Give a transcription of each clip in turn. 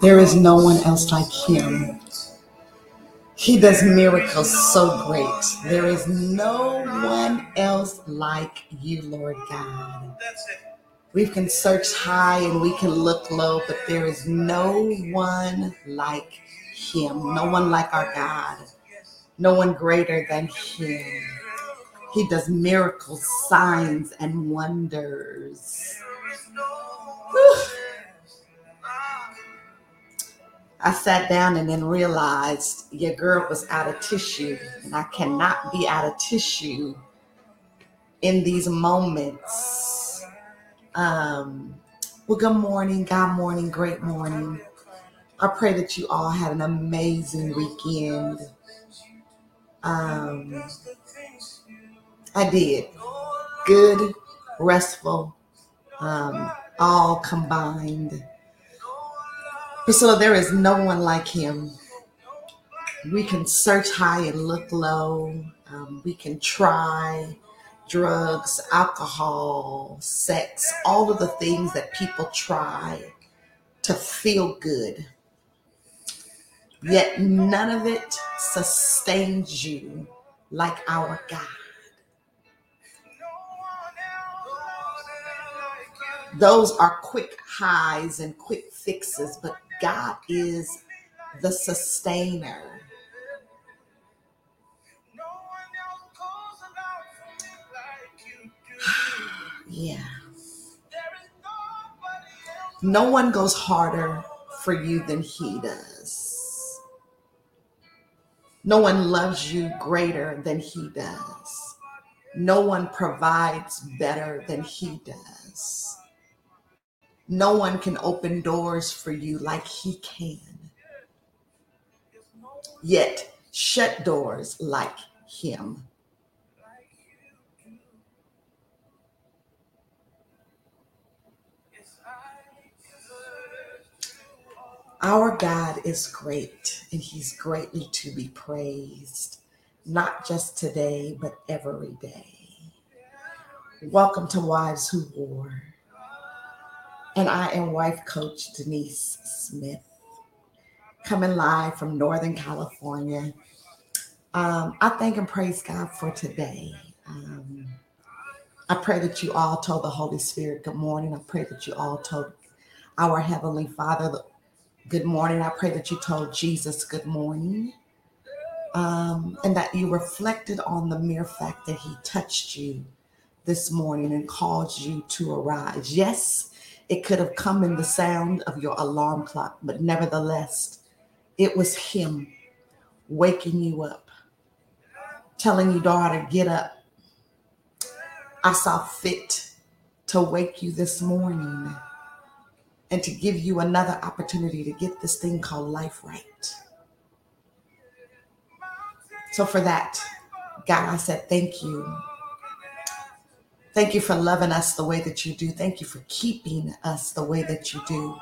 There is no one else like him. He does miracles so great. There is no one else like you, Lord God. We can search high and we can look low, but there is no one like him. No one like our God. No one greater than him. He does miracles, signs, and wonders. I sat down and then realized your girl was out of tissue, and I cannot be out of tissue in these moments. Um, well, good morning, God morning, great morning. I pray that you all had an amazing weekend. Um, I did. Good, restful um, all combined. Priscilla, there is no one like him. We can search high and look low. Um, we can try drugs, alcohol, sex, all of the things that people try to feel good. Yet none of it sustains you like our God. Those are quick highs and quick fixes, but God is the sustainer. yeah. No one goes harder for you than He does. No one loves you greater than He does. No one provides better than He does. No one can open doors for you like He can. Yet, shut doors like Him. Our God is great and He's greatly to be praised, not just today, but every day. Welcome to Wives Who War. And I am wife coach Denise Smith, coming live from Northern California. Um, I thank and praise God for today. Um, I pray that you all told the Holy Spirit good morning. I pray that you all told our Heavenly Father good morning. I pray that you told Jesus good morning um, and that you reflected on the mere fact that he touched you this morning and caused you to arise. Yes, it could have come in the sound of your alarm clock, but nevertheless, it was him waking you up, telling you, daughter, get up. I saw fit to wake you this morning and to give you another opportunity to get this thing called life right. So, for that, God, I said, thank you. Thank you for loving us the way that you do. Thank you for keeping us the way that you do.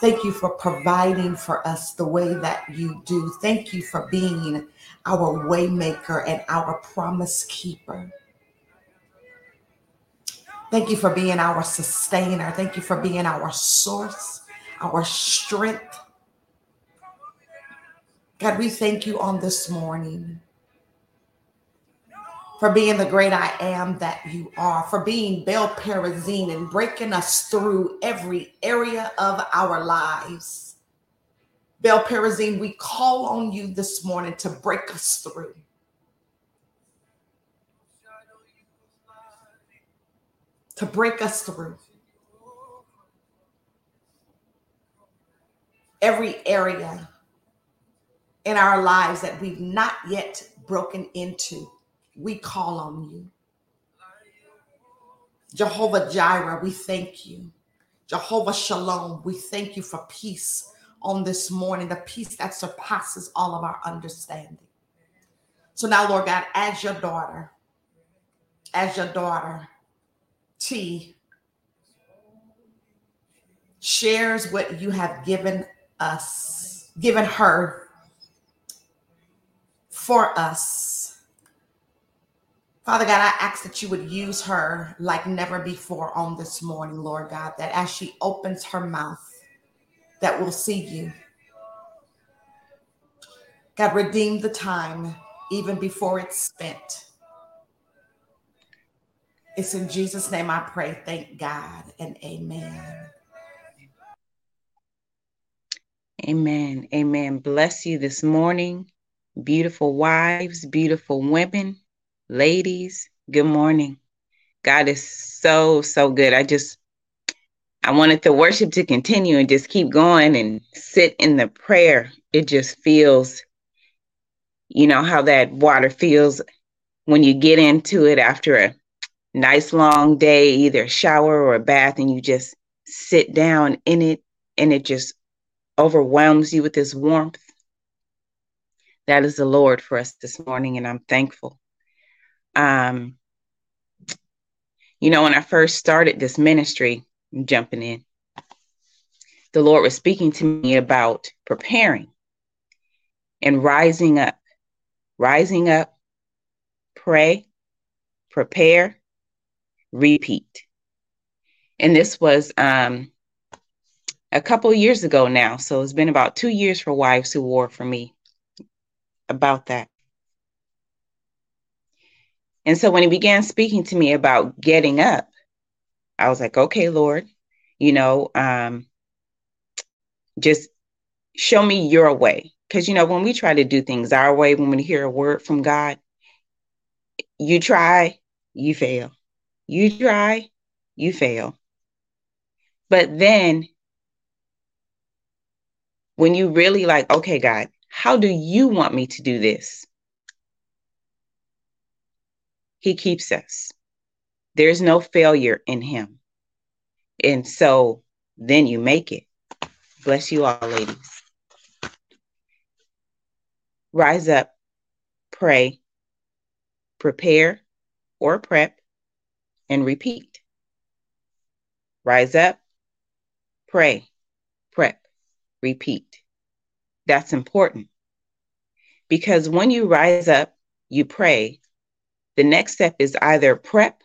Thank you for providing for us the way that you do. Thank you for being our waymaker and our promise keeper. Thank you for being our sustainer. Thank you for being our source, our strength. God, we thank you on this morning for being the great I am that you are, for being Baal Perazim and breaking us through every area of our lives. Baal Perazim, we call on you this morning to break us through. to break us through. Every area in our lives that we've not yet broken into, we call on you. Jehovah Jireh, we thank you. Jehovah Shalom, we thank you for peace on this morning, the peace that surpasses all of our understanding. So now, Lord God, as your daughter, as your daughter, T shares what you have given us, given her for us. Father God, I ask that you would use her like never before on this morning, Lord God, that as she opens her mouth, that we'll see you. God, redeem the time even before it's spent. It's in Jesus' name I pray. Thank God and amen. Amen. Amen. Bless you this morning. Beautiful wives, beautiful women, ladies, good morning. God is so, so good. I just I wanted the worship to continue and just keep going and sit in the prayer. It just feels, you know, how that water feels when you get into it after a nice long day, either a shower or a bath, and you just sit down in it and it just overwhelms you with this warmth. That is the Lord for us this morning, and I'm thankful. Um, you know, when I first started this ministry, jumping in. The Lord was speaking to me about preparing and rising up, rising up, pray, prepare, repeat. And this was um, a couple years ago now. So it's been about two years for Wives Who War for me about that. And so when he began speaking to me about getting up, I was like, okay, Lord, you know, um, just show me your way. Because, you know, when we try to do things our way, when we hear a word from God, you try, you fail. You try, you fail. But then when you really like, okay, God, how do you want me to do this? He keeps us. There's no failure in him. And so then you make it. Bless you all, ladies. Rise up, pray, prepare or prep, and repeat. Rise up, pray, prep, repeat. That's important because when you rise up, you pray, the next step is either prep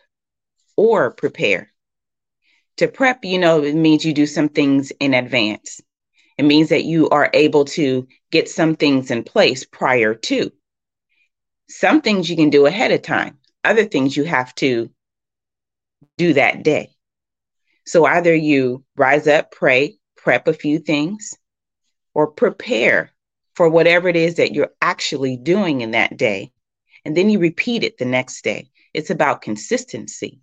or prepare. To prep, you know, it means you do some things in advance. It means that you are able to get some things in place prior to. Some things you can do ahead of time, other things you have to do that day. So either you rise up, pray, prep a few things, or prepare for whatever it is that you're actually doing in that day. And then you repeat it the next day. It's about consistency.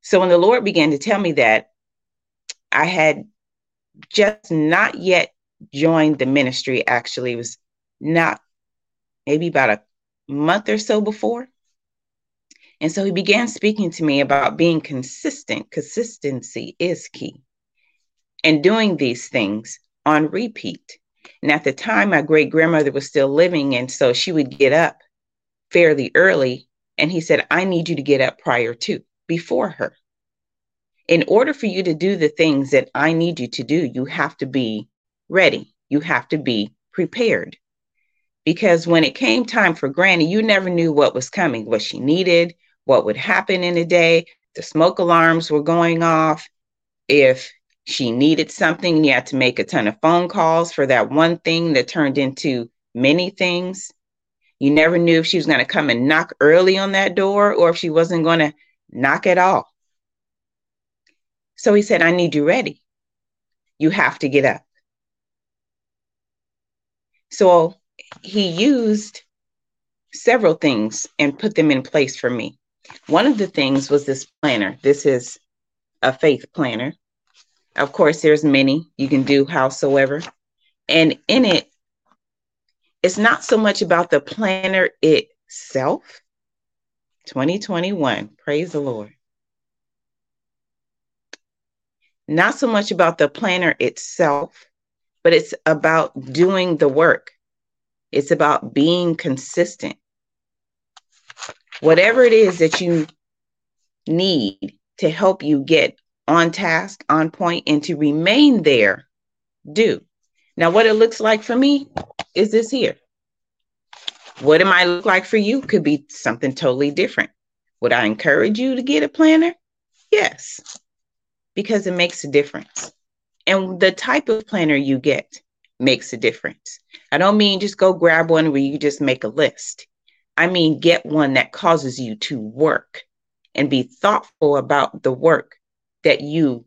So when the Lord began to tell me that, I had just not yet joined the ministry, actually, it was not maybe about a month or so before. And so he began speaking to me about being consistent. Consistency is key. And doing these things on repeat. And at the time, my great grandmother was still living. And so she would get up fairly early. And he said, I need you to get up prior to before her. In order for you to do the things that I need you to do, you have to be ready. You have to be prepared. Because when it came time for Granny, you never knew what was coming, what she needed, what would happen in a day. The smoke alarms were going off. If she needed something, you had to make a ton of phone calls for that one thing that turned into many things. You never knew if she was going to come and knock early on that door or if she wasn't going to knock at all. So he said, I need you ready. You have to get up. So he used several things and put them in place for me. One of the things was this planner. This is a faith planner. Of course, there's many you can do howsoever. And in it, it's not so much about the planner itself. 2021, praise the Lord. Not so much about the planner itself, but it's about doing the work. It's about being consistent. Whatever it is that you need to help you get on task, on point, and to remain there, do. Now, what it looks like for me is this here. What it might look like for you could be something totally different. Would I encourage you to get a planner? Yes, because it makes a difference. And the type of planner you get makes a difference. I don't mean just go grab one where you just make a list. I mean, get one that causes you to work and be thoughtful about the work that you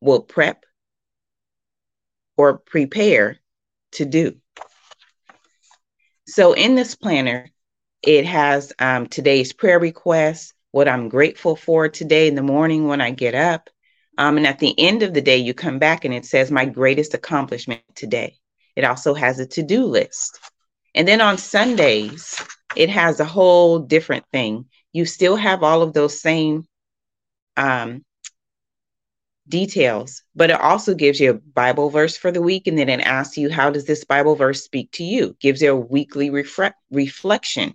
will prep or prepare to do. So, in this planner, it has um, today's prayer requests, what I'm grateful for today in the morning when I get up, Um, and at the end of the day, you come back and it says, My greatest accomplishment today. It also has a to do list. And then on Sundays, it has a whole different thing. You still have all of those same um, details, but it also gives you a Bible verse for the week. And then it asks you, How does this Bible verse speak to you? Gives you a weekly refre- reflection.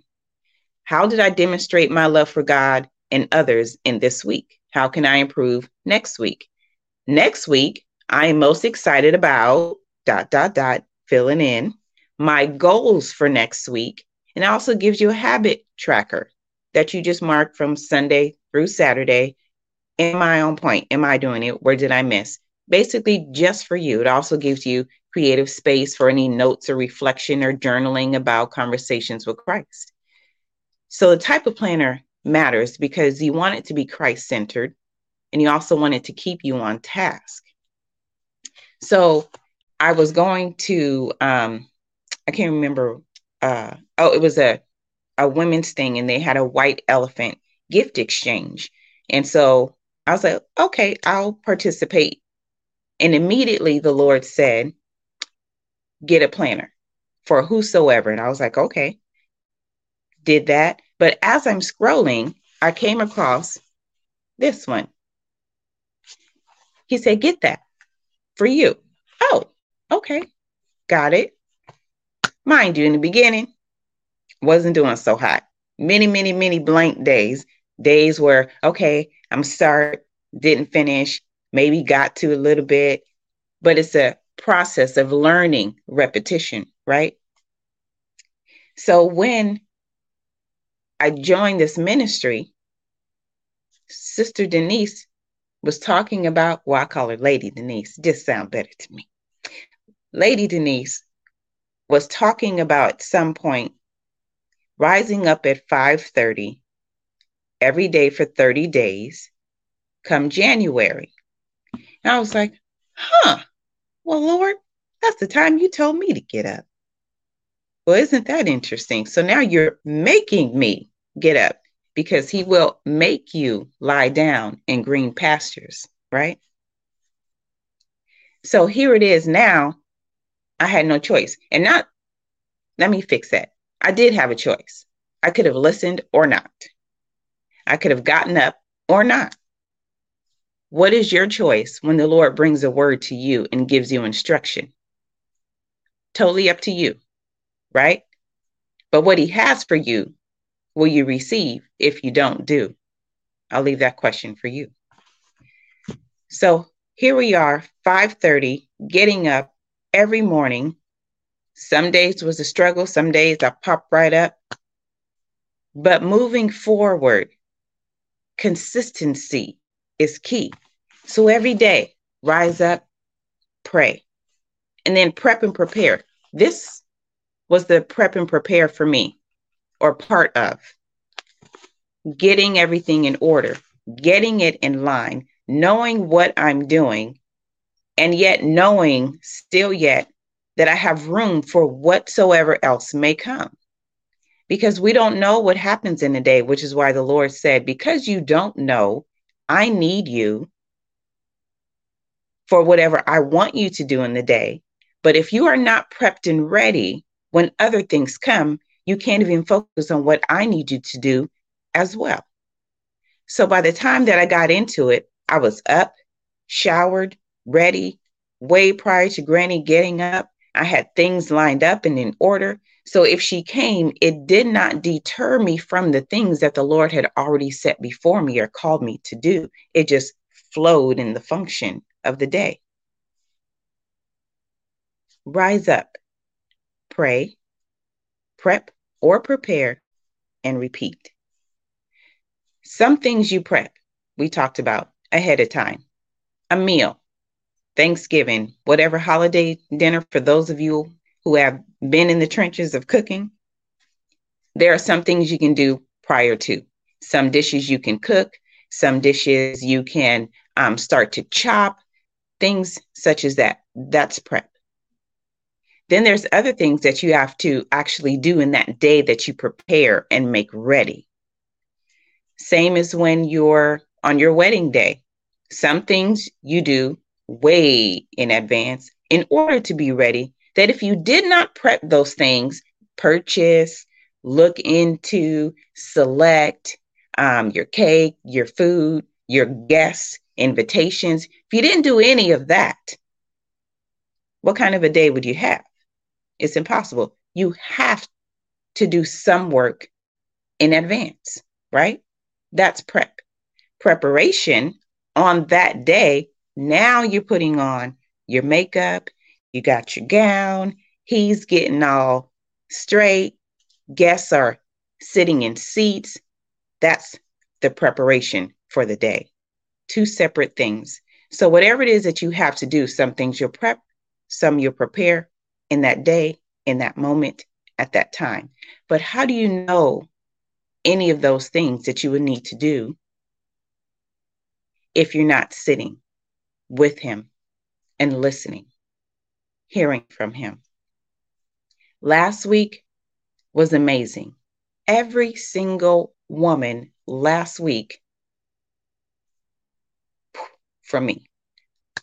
How did I demonstrate my love for God and others in this week? How can I improve next week? Next week, I am most excited about dot, dot, dot, filling in my goals for next week. And also gives you a habit tracker that you just mark from Sunday through Saturday. Am I on point? Am I doing it? Where did I miss? Basically, just for you. It also gives you creative space for any notes or reflection or journaling about conversations with Christ. So, the type of planner matters because you want it to be Christ centered and you also want it to keep you on task. So I was going to, um, I can't remember, uh, oh, it was a, a women's thing and they had a white elephant gift exchange. And so I was like, okay, I'll participate. And immediately the Lord said, get a planner for whosoever. And I was like, okay, did that. But as I'm scrolling, I came across this one. He said, Get that for you. Oh, okay. Got it. Mind you, in the beginning, wasn't doing so hot. Many, many, many blank days. Days where, okay, I'm start, didn't finish, maybe got to a little bit, but it's a process of learning repetition, right? So when I joined this ministry, Sister Denise was talking about, well, I call her Lady Denise, just sound better to me. Lady Denise was talking about at some point rising up at 5:30 every day for 30 days come January. And I was like, huh, well, Lord, that's the time you told me to get up. Well, isn't that interesting? So now you're making me get up because he will make you lie down in green pastures, right? So here it is now. I had no choice. And not, let me fix that. I did have a choice. I could have listened or not. I could have gotten up or not. What is your choice when the Lord brings a word to you and gives you instruction? Totally up to you right? But what he has for you, will you receive if you don't do? I'll leave that question for you. So here we are, 5:30, getting up every morning. Some days was a struggle, some days I pop right up. But moving forward, consistency is key. So every day, rise up, pray, and then prep and prepare. This was the prep and prepare for me, or part of getting everything in order, getting it in line, knowing what I'm doing, and yet knowing still yet that I have room for whatsoever else may come. Because we don't know what happens in a day, which is why the Lord said, Because you don't know, I need you for whatever I want you to do in the day. But if you are not prepped and ready, when other things come, you can't even focus on what I need you to do as well. So by the time that I got into it, I was up, showered, ready, way prior to Granny getting up. I had things lined up and in order. So if she came, it did not deter me from the things that the Lord had already set before me or called me to do. It just flowed in the function of the day. Rise up pray, prep or prepare, and repeat. Some things you prep, we talked about ahead of time. A meal, Thanksgiving, whatever holiday dinner for those of you who have been in the trenches of cooking. There are some things you can do prior to. Some dishes you can cook, some dishes you can um, start to chop, things such as that. That's prep. Then there's other things that you have to actually do in that day that you prepare and make ready. Same as when you're on your wedding day. Some things you do way in advance in order to be ready. That if you did not prep those things, purchase, look into, select um, your cake, your food, your guests, invitations, if you didn't do any of that, what kind of a day would you have? It's impossible. You have to do some work in advance, right? That's prep. Preparation on that day, now you're putting on your makeup, you got your gown, he's getting all straight, guests are sitting in seats. That's the preparation for the day. Two separate things. So, whatever it is that you have to do, some things you'll prep, some you'll prepare in that day, in that moment, at that time. But how do you know any of those things that you would need to do if you're not sitting with Him and listening, hearing from Him? Last week was amazing. Every single woman last week from me.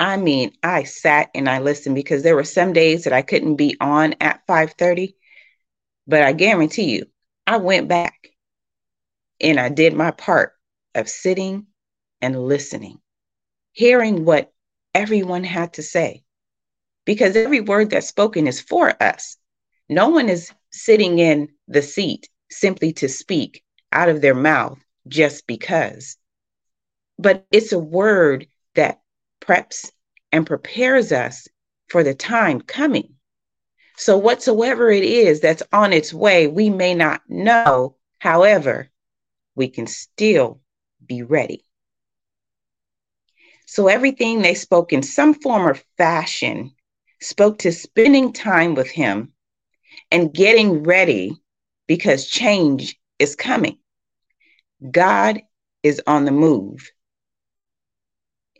I mean, I sat and I listened because there were some days that I couldn't be on at 5:30, but I guarantee you, I went back and I did my part of sitting and listening, hearing what everyone had to say. Because every word that's spoken is for us. No one is sitting in the seat simply to speak out of their mouth just because. But it's a word that preps and prepares us for the time coming. So, whatsoever it is that's on its way, we may not know. However, we can still be ready. So, everything they spoke in some form or fashion spoke to spending time with Him and getting ready because change is coming. God is on the move.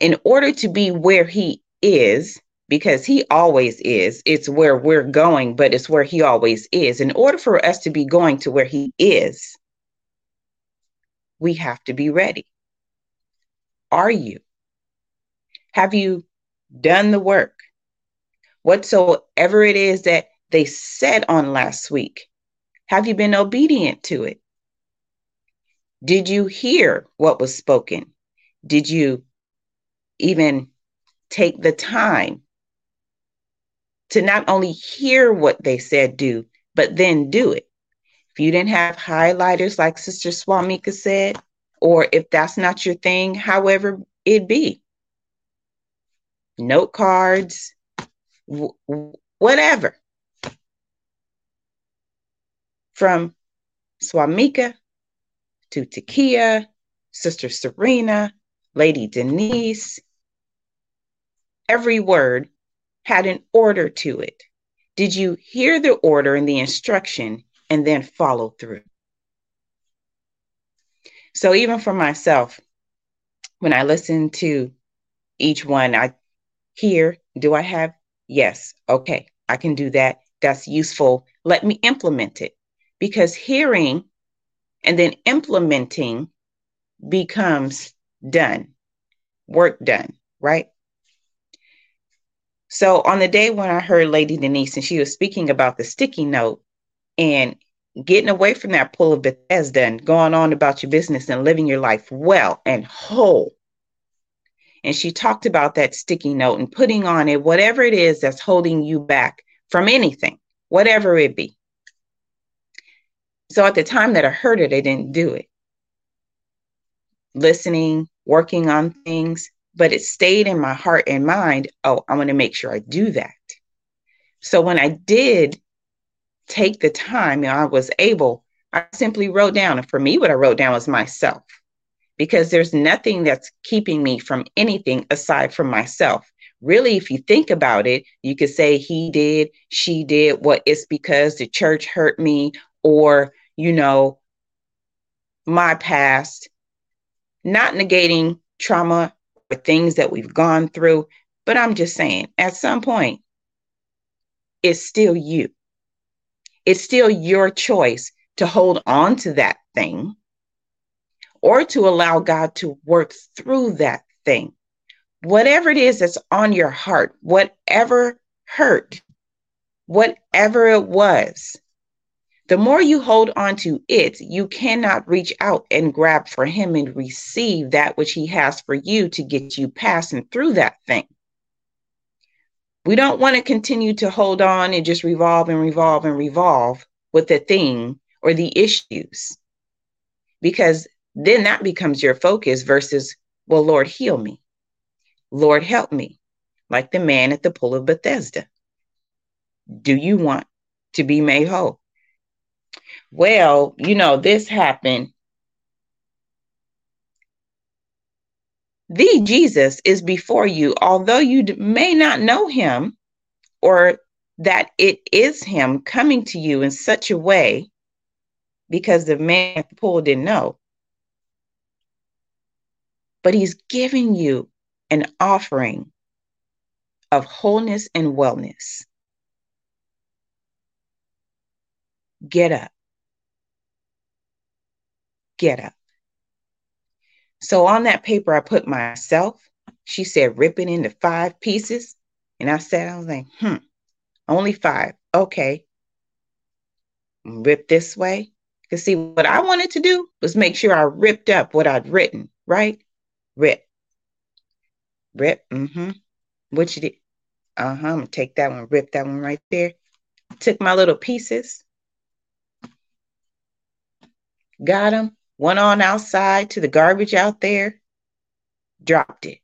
In order to be where He is, because He always is, it's where we're going, but it's where He always is. In order for us to be going to where He is, we have to be ready. Are you? Have you done the work? Whatsoever it is that they said on last week, have you been obedient to it? Did you hear what was spoken? Did you even take the time to not only hear what they said do, but then do it? If you didn't have highlighters, like Sister Swamika said, or if that's not your thing, however it be, note cards, whatever. From Swamika to Takia, Sister Serena, Lady Denise, every word had an order to it. Did you hear the order and the instruction and then follow through. So even for myself, when I listen to each one, I hear, do I have? Yes. Okay, I can do that. That's useful. Let me implement it. Because hearing and then implementing becomes done, work done, right? So on the day when I heard Lady Denise and she was speaking about the sticky note, and getting away from that pull of Bethesda and going on about your business and living your life well and whole. And she talked about that sticky note and putting on it whatever it is that's holding you back from anything, whatever it be. So at the time that I heard it, I didn't do it. Listening, working on things, but it stayed in my heart and mind. Oh, I'm going to make sure I do that. So when I did take the time and I was able, I simply wrote down. And for me, what I wrote down was myself because there's nothing that's keeping me from anything aside from myself. Really, if you think about it, you could say he did, she did, what it's because the church hurt me, or, you know, my past, not negating trauma or things that we've gone through. But I'm just saying, at some point, it's still you it's still your choice to hold on to that thing or to allow God to work through that thing. whatever it is that's on your heart, whatever hurt, whatever it was, the more you hold on to it, you cannot reach out and grab for him and receive that which he has for you to get you past and through that thing. We don't want to continue to hold on and just revolve and revolve and revolve with the thing or the issues because then that becomes your focus versus, well, Lord, heal me. Lord, help me. Like the man at the pool of Bethesda. Do you want to be made whole? Well, you know, this happened. The Jesus is before you, although you may not know him or that it is him coming to you in such a way because the man at the pool didn't know. But he's giving you an offering of wholeness and wellness. Get up. Get up. So on that paper, I put myself. She said, rip it into five pieces. And I said, I was like, hmm, only five. Okay. Rip this way, because see, what I wanted to do was make sure I ripped up what I'd written, right? Rip. Rip. Mm-hmm. What you did. Uh-huh. I'm gonna take that one, rip that one right there. Took my little pieces. Got them. Went on outside to the garbage out there. Dropped it.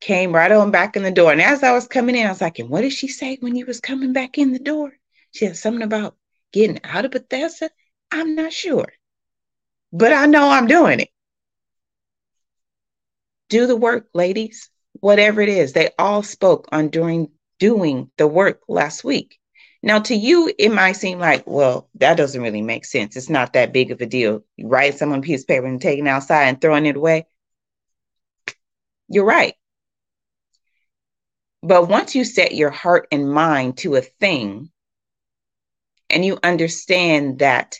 Came right on back in the door. And as I was coming in, I was like, and what did she say when you was coming back in the door? She said something about getting out of Bethesda. I'm not sure, but I know I'm doing it. Do the work, ladies, whatever it is. They all spoke on doing doing the work last week. Now, to you, it might seem like, well, that doesn't really make sense. It's not that big of a deal. You write someone piece of paper and taking it outside and throwing it away. You're right. But once you set your heart and mind to a thing and you understand that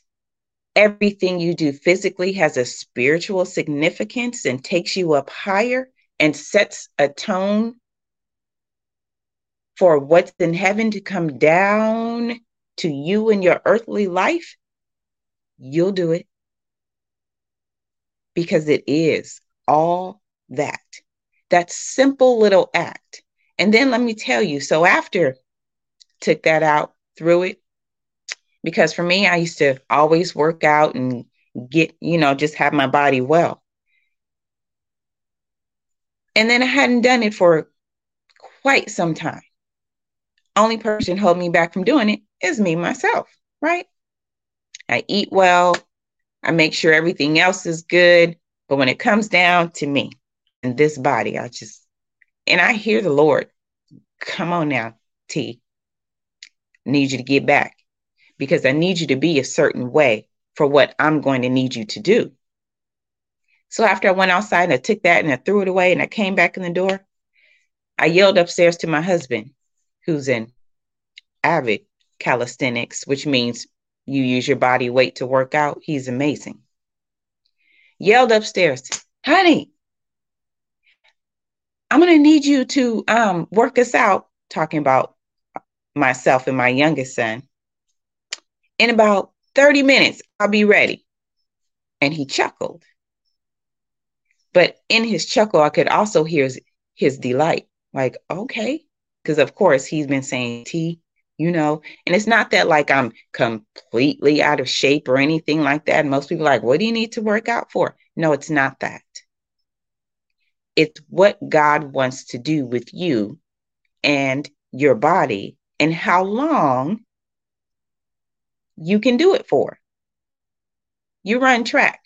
everything you do physically has a spiritual significance and takes you up higher and sets a tone for what's in heaven to come down to you in your earthly life, you'll do it. Because it is all that. That simple little act. And then let me tell you so after took that out, threw it, because for me, I used to always work out and get, you know, just have my body well. And then I hadn't done it for quite some time. Only person holding me back from doing it is me myself, right? I eat well. I make sure everything else is good. But when it comes down to me and this body, I just, and I hear the Lord, come on now, T. Need you to get back because I need you to be a certain way for what I'm going to need you to do. So after I went outside and I took that and I threw it away and I came back in the door, I yelled upstairs to my husband, who's in avid calisthenics, which means you use your body weight to work out. He's amazing. Yelled upstairs, honey, I'm going to need you to um, work us out, talking about myself and my youngest son in about 30 minutes, I'll be ready. And he chuckled. But in his chuckle, I could also hear his, his delight. Like, okay. Because of course he's been saying T, you know, and it's not that like I'm completely out of shape or anything like that. Most people like, what do you need to work out for? No, it's not that. It's what God wants to do with you and your body and how long you can do it for. You run track.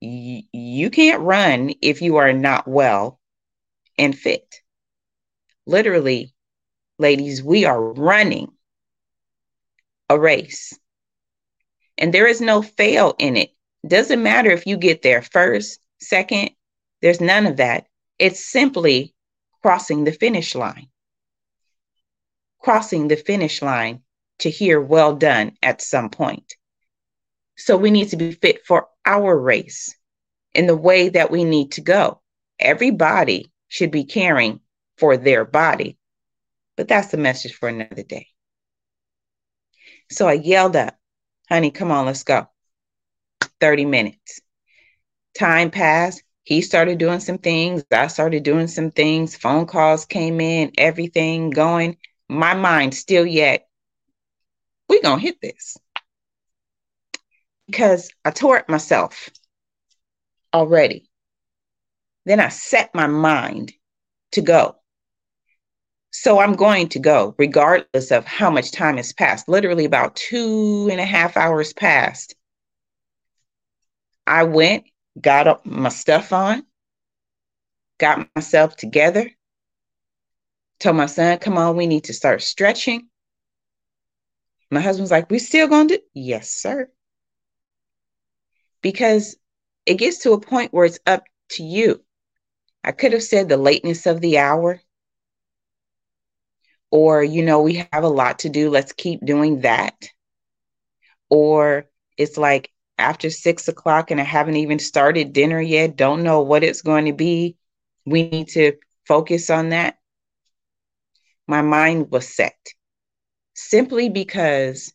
Y- you can't run if you are not well and fit. Literally, ladies, we are running a race. And there is no fail in it. Doesn't matter if you get there first, second, there's none of that. It's simply crossing the finish line. Crossing the finish line to hear well done at some point. So we need to be fit for our race in the way that we need to go. Everybody should be caring for their body. But that's the message for another day. So I yelled up, honey, come on, let's go. 30 minutes. Time passed. He started doing some things. I started doing some things. Phone calls came in, everything going. My mind still yet, we to hit this. Because I tore it myself already. Then I set my mind to go. So I'm going to go, regardless of how much time has passed. Literally, about two and a half hours passed. I went, got up my stuff on, got myself together, told my son, come on, we need to start stretching. My husband's like, we still gonna do? Yes, sir. Because it gets to a point where it's up to you. I could have said the lateness of the hour, or, you know, we have a lot to do, let's keep doing that. Or it's like, after six o'clock and I haven't even started dinner yet, don't know what it's going to be. We need to focus on that. My mind was set simply because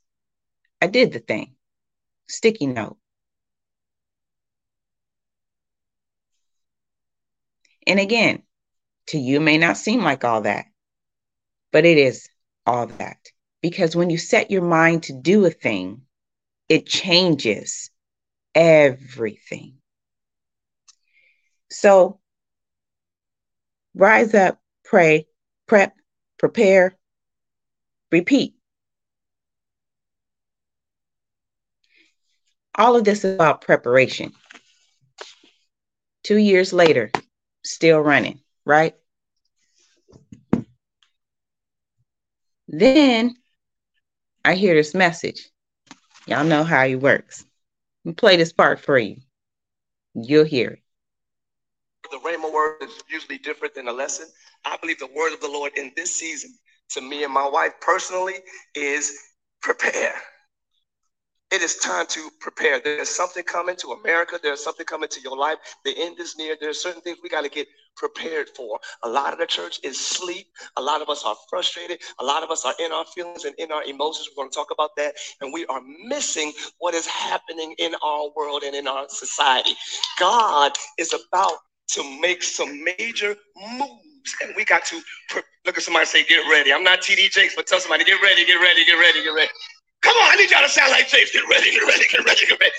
I did the thing. Sticky note. And again, to you may not seem like all that, but it is all that. Because when you set your mind to do a thing, it changes everything. So rise up, pray, prep, prepare, repeat. All of this is about preparation. Two years later, still running, right? Then I hear this message. Y'all know how he works. Me play this part for you. You'll hear it. The Rhema word is usually different than a lesson. I believe the word of the Lord in this season to me and my wife personally is prepare. It is time to prepare. There's something coming to America. There's something coming to your life. The end is near. There's certain things we got to get prepared for. A lot of the church is sleep. A lot of us are frustrated. A lot of us are in our feelings and in our emotions. We're going to talk about that. And we are missing what is happening in our world and in our society. God is about to make some major moves. We got to look at somebody say, get ready. I'm not TD Jakes, but tell somebody, get ready, get ready, get ready, get ready. Come on, I need y'all to sound like James. Get ready, get ready, get ready, get ready.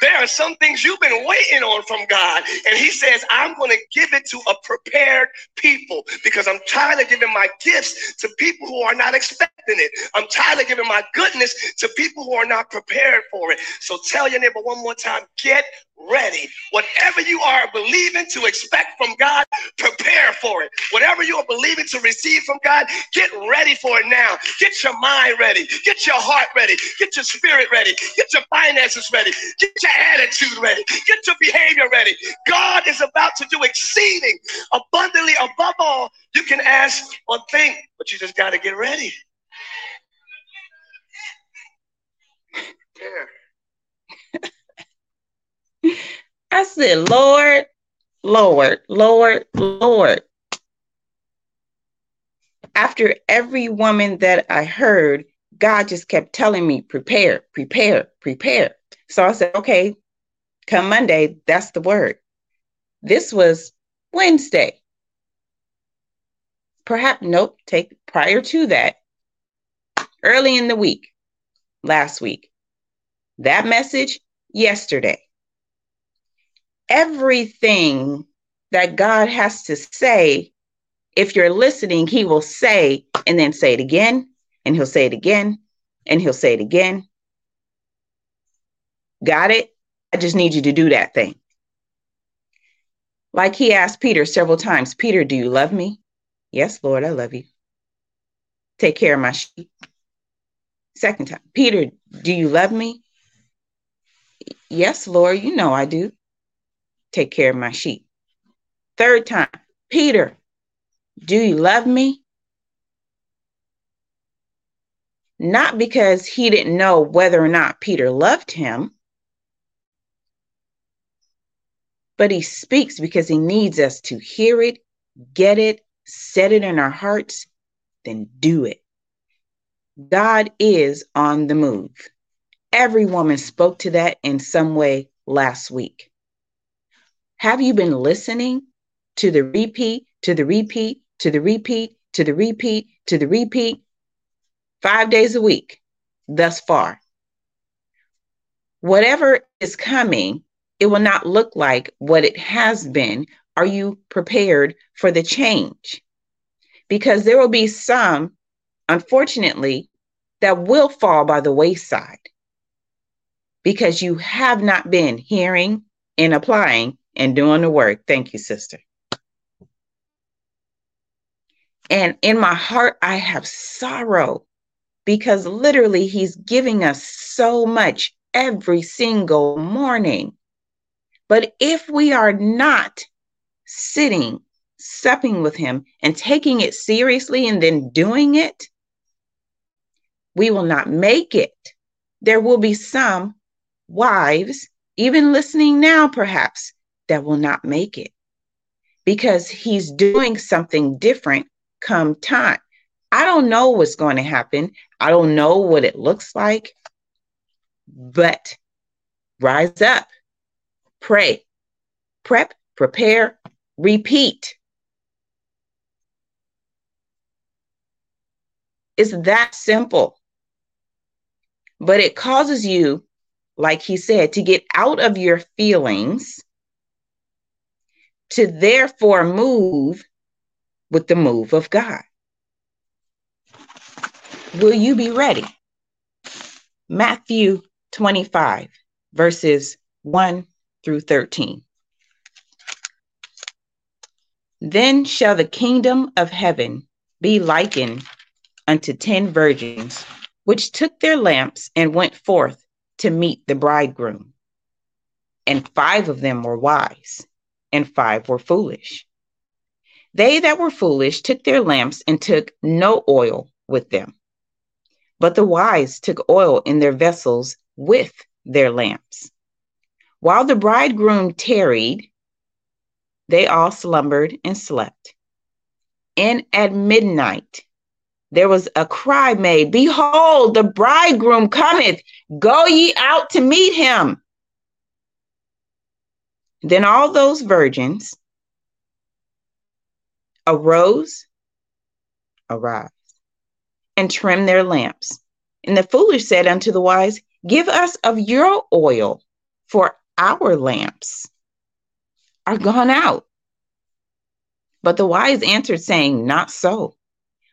There are some things you've been waiting on from God. And He says, I'm going to give it to a prepared people because I'm tired of giving my gifts to people who are not expecting it. I'm tired of giving my goodness to people who are not prepared for it. So tell your neighbor one more time get ready. Whatever you are believing to expect from God, prepare for it. Whatever you are believing to receive from God, get ready for it now. Get your mind ready. Get your heart ready. Get your spirit ready. Get your finances ready. Get your attitude ready. Get your behavior ready. God is about to do exceeding abundantly above all you can ask or think, but you just got to get ready. Prepare. I said, Lord, Lord, Lord, Lord. After every woman that I heard, God just kept telling me, prepare, prepare, prepare. So I said, okay, come Monday, that's the word. This was Wednesday. Perhaps, nope, take prior to that, early in the week, last week. That message, yesterday everything that God has to say, if you're listening, He will say and then say it again, and He'll say it again, and He'll say it again. Got it? I just need you to do that thing. Like He asked Peter several times Peter, do you love me? Yes, Lord, I love you. Take care of my sheep. Second time, Peter, do you love me? Yes, Lord, you know I do take care of my sheep. Third time, Peter, do you love me? Not because he didn't know whether or not Peter loved him, but he speaks because he needs us to hear it, get it, set it in our hearts, then do it. God is on the move. Every woman spoke to that in some way last week. Have you been listening to the repeat, to the repeat, to the repeat, to the repeat, to the repeat? Five days a week thus far. Whatever is coming, it will not look like what it has been. Are you prepared for the change? Because there will be some, unfortunately, that will fall by the wayside because you have not been hearing and applying and doing the work. Thank you, sister. And in my heart, I have sorrow because literally he's giving us so much every single morning. But if we are not sitting, supping with him and taking it seriously and then doing it, we will not make it. There will be some wives, even listening now, perhaps, that will not make it because he's doing something different come time. I don't know what's going to happen. I don't know what it looks like, but rise up, pray, prep, prepare, repeat. It's that simple. But it causes you, like he said, to get out of your feelings, to therefore move with the move of God. Will you be ready? Matthew 25, verses 1 through 13. Then shall the kingdom of heaven be likened unto ten virgins, which took their lamps and went forth to meet the bridegroom. And five of them were wise, and five were foolish. They that were foolish took their lamps and took no oil with them. But the wise took oil in their vessels with their lamps. While the bridegroom tarried, they all slumbered and slept. And at midnight, there was a cry made Behold, the bridegroom cometh, go ye out to meet him. Then all those virgins arose, arise, and trimmed their lamps. And the foolish said unto the wise, Give us of your oil, for our lamps are gone out. But the wise answered, saying, Not so,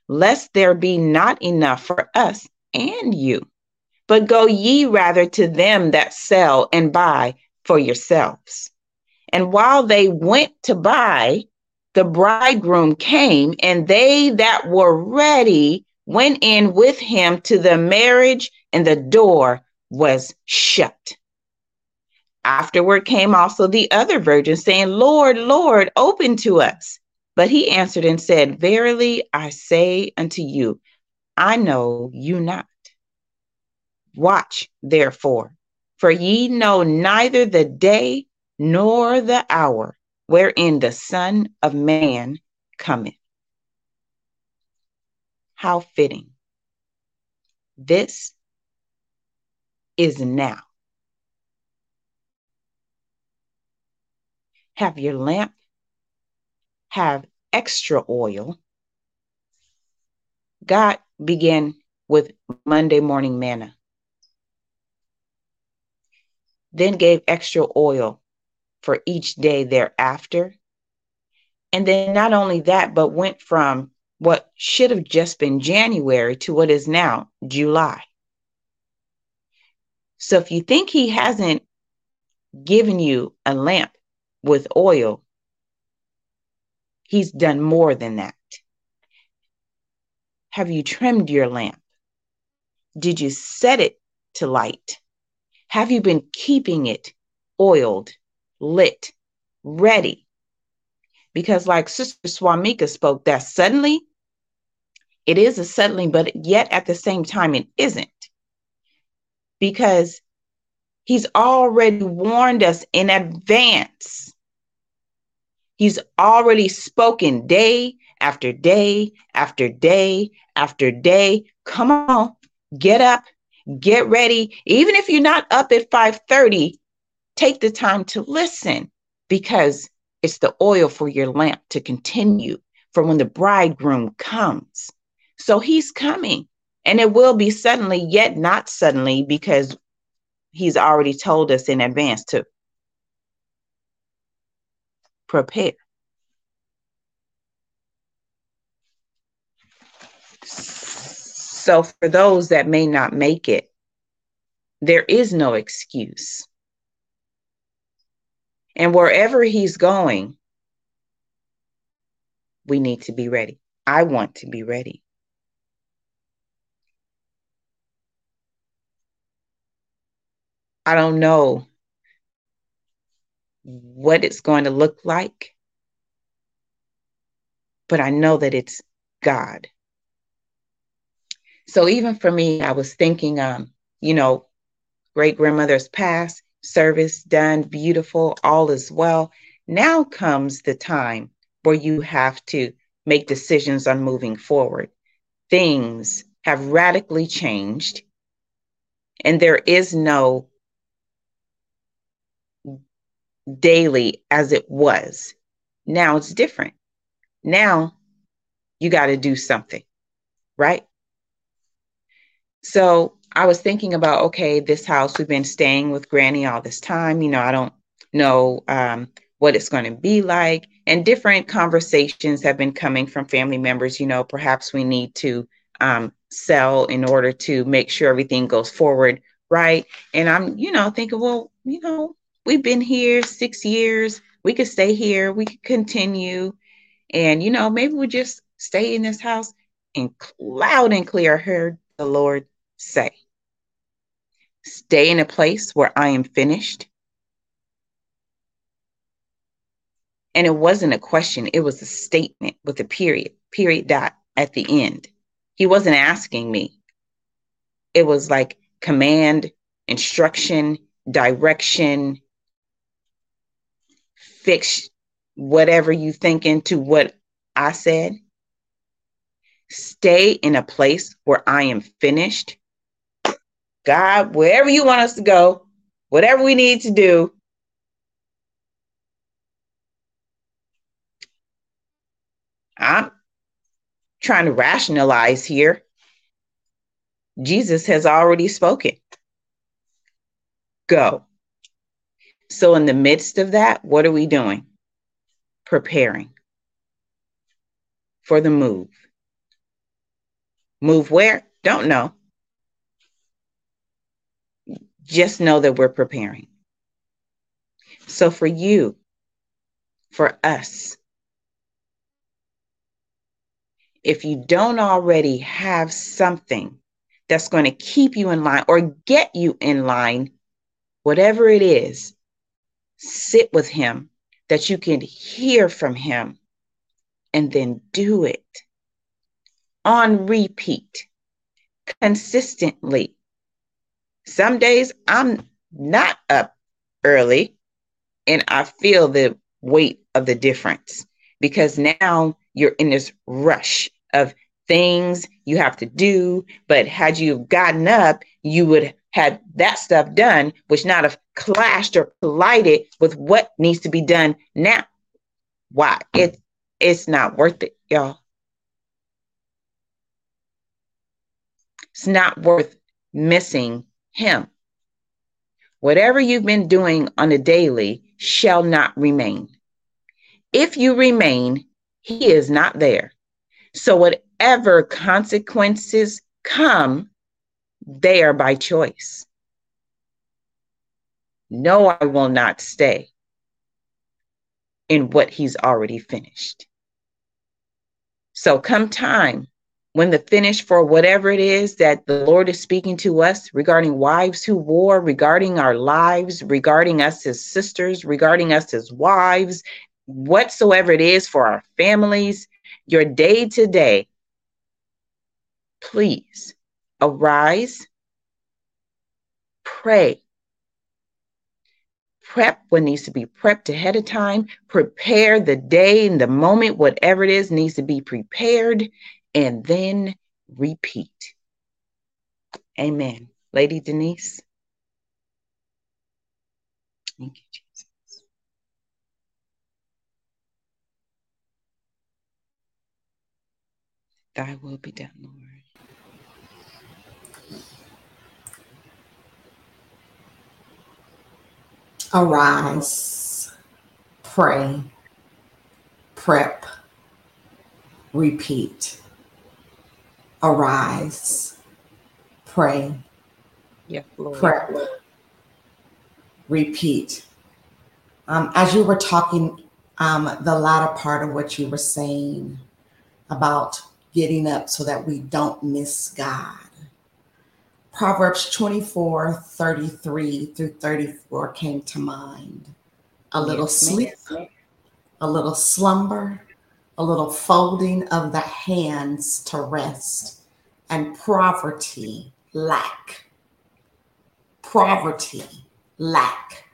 lest there be not enough for us and you. But go ye rather to them that sell and buy for yourselves. And while they went to buy, the bridegroom came, and they that were ready went in with him to the marriage, and the door was shut. Afterward came also the other virgins, saying, Lord, Lord, open to us. But he answered and said, Verily I say unto you, I know you not. Watch therefore, for ye know neither the day nor the hour wherein the Son of Man cometh. How fitting. This is now. Have your lamp, have extra oil. God began with Monday morning manna, then gave extra oil for each day thereafter. And then not only that, but went from what should have just been January to what is now July. So if you think he hasn't given you a lamp with oil, he's done more than that. Have you trimmed your lamp? Did you set it to light? Have you been keeping it oiled, lit, ready because like sister swamika spoke that suddenly it is a suddenly but yet at the same time it isn't because he's already warned us in advance He's already spoken day after day after day after day. Come on, get up, get ready. Even if you're not up at 5:30, take the time to listen because it's the oil for your lamp to continue for when the bridegroom comes. So he's coming. And it will be suddenly, yet not suddenly, because he's already told us in advance to prepare. So, for those that may not make it, there is no excuse. And wherever he's going, we need to be ready. I want to be ready. I don't know what it's going to look like, but I know that it's God. So even for me, I was thinking, um, you know, great grandmother's past, service done, beautiful, all is well. Now comes the time where you have to make decisions on moving forward. Things have radically changed, and there is no daily as it was. Now it's different. Now you got to do something, right? So I was thinking about okay, this house, we've been staying with Granny all this time. You know, I don't know um, what it's going to be like. And different conversations have been coming from family members. You know, perhaps we need to um, sell in order to make sure everything goes forward, right? And I'm, you know, thinking, well, you know, we've been here six years. We could stay here. We could continue. And, you know, maybe we just stay in this house and loud and clear heard the Lord say, Stay in a place where I am finished. And it wasn't a question, it was a statement with a period, period dot at the end. He wasn't asking me. It was like command, instruction, direction, fix whatever you think into what I said. Stay in a place where I am finished. God, wherever you want us to go, whatever we need to do, I'm trying to rationalize here. Jesus has already spoken. Go. So, in the midst of that, what are we doing? Preparing for the move. Move where? Don't know. Just know that we're preparing. So, for you, for us, if you don't already have something that's going to keep you in line or get you in line, whatever it is, sit with Him that you can hear from Him and then do it on repeat consistently. Some days I'm not up early and I feel the weight of the difference because now you're in this rush of things you have to do. But had you gotten up, you would have that stuff done, which not have clashed or collided with what needs to be done now. Why? It it's not worth it, y'all. It's not worth missing him. Whatever you've been doing on a daily shall not remain. If you remain, he is not there. So, whatever consequences come, they are by choice. No, I will not stay in what he's already finished. So, come time when the finish for whatever it is that the Lord is speaking to us regarding wives who war, regarding our lives, regarding us as sisters, regarding us as wives, whatsoever it is for our families, your day to day, please arise, pray, prep what needs to be prepped ahead of time, prepare the day and the moment, whatever it is, needs to be prepared, and then repeat. Amen. Lady Denise. Thank you, Jesus. Thy will be done, Lord. Arise, pray, prep, repeat. Arise, pray, Yes, Lord. prep, repeat. Um, as you were talking, um, the latter part of what you were saying about getting up so that we don't miss God. Proverbs 24 33 through 34 came to mind. A little Yes, sleep, a little slumber, a little folding of the hands to rest, and poverty, lack. Poverty, lack